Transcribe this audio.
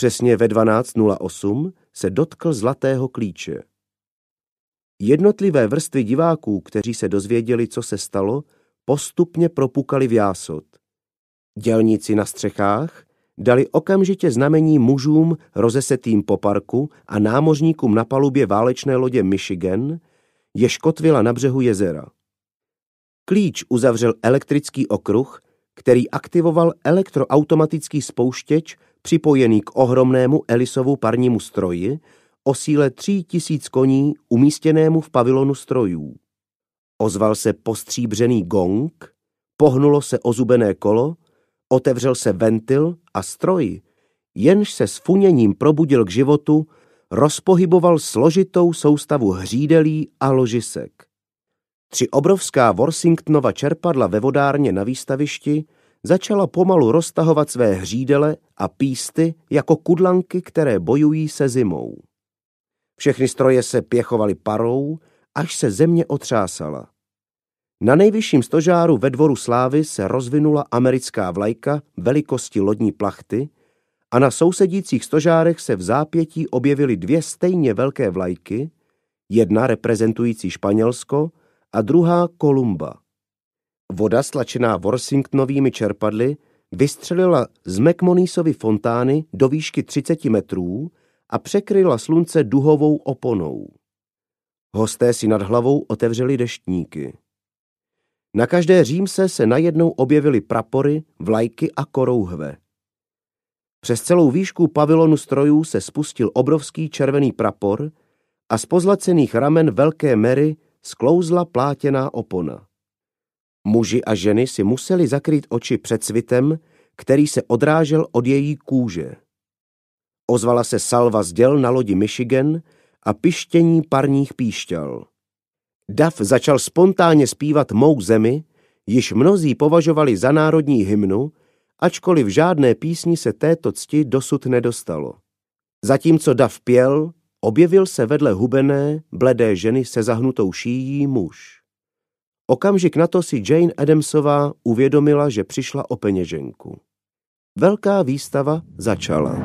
Přesně ve 12.08 se dotkl zlatého klíče. Jednotlivé vrstvy diváků, kteří se dozvěděli, co se stalo, postupně propukali v jásot. Dělníci na střechách dali okamžitě znamení mužům rozesetým po parku a námořníkům na palubě válečné lodě Michigan, jež kotvila na břehu jezera. Klíč uzavřel elektrický okruh, který aktivoval elektroautomatický spouštěč připojený k ohromnému Elisovu parnímu stroji o síle tří tisíc koní umístěnému v pavilonu strojů. Ozval se postříbřený gong, pohnulo se ozubené kolo, otevřel se ventil a stroj, jenž se s funěním probudil k životu, rozpohyboval složitou soustavu hřídelí a ložisek. Tři obrovská Worsingtonova čerpadla ve vodárně na výstavišti začala pomalu roztahovat své hřídele a písty jako kudlanky, které bojují se zimou. Všechny stroje se pěchovaly parou, až se země otřásala. Na nejvyšším stožáru ve dvoru slávy se rozvinula americká vlajka velikosti lodní plachty a na sousedících stožárech se v zápětí objevily dvě stejně velké vlajky, jedna reprezentující Španělsko a druhá Kolumba. Voda stlačená Worsingtonovými čerpadly vystřelila z McMonisovy fontány do výšky 30 metrů a překryla slunce duhovou oponou. Hosté si nad hlavou otevřeli deštníky. Na každé římse se najednou objevily prapory, vlajky a korouhve. Přes celou výšku pavilonu strojů se spustil obrovský červený prapor a z pozlacených ramen velké mery sklouzla plátěná opona. Muži a ženy si museli zakrýt oči před svitem, který se odrážel od její kůže. Ozvala se salva z děl na lodi Michigan a pištění parních píšťal. Dav začal spontánně zpívat Mou zemi, již mnozí považovali za národní hymnu, ačkoliv žádné písni se této cti dosud nedostalo. Zatímco Dav pěl, objevil se vedle hubené, bledé ženy se zahnutou šíjí muž. Okamžik na to si Jane Adamsová uvědomila, že přišla o peněženku. Velká výstava začala.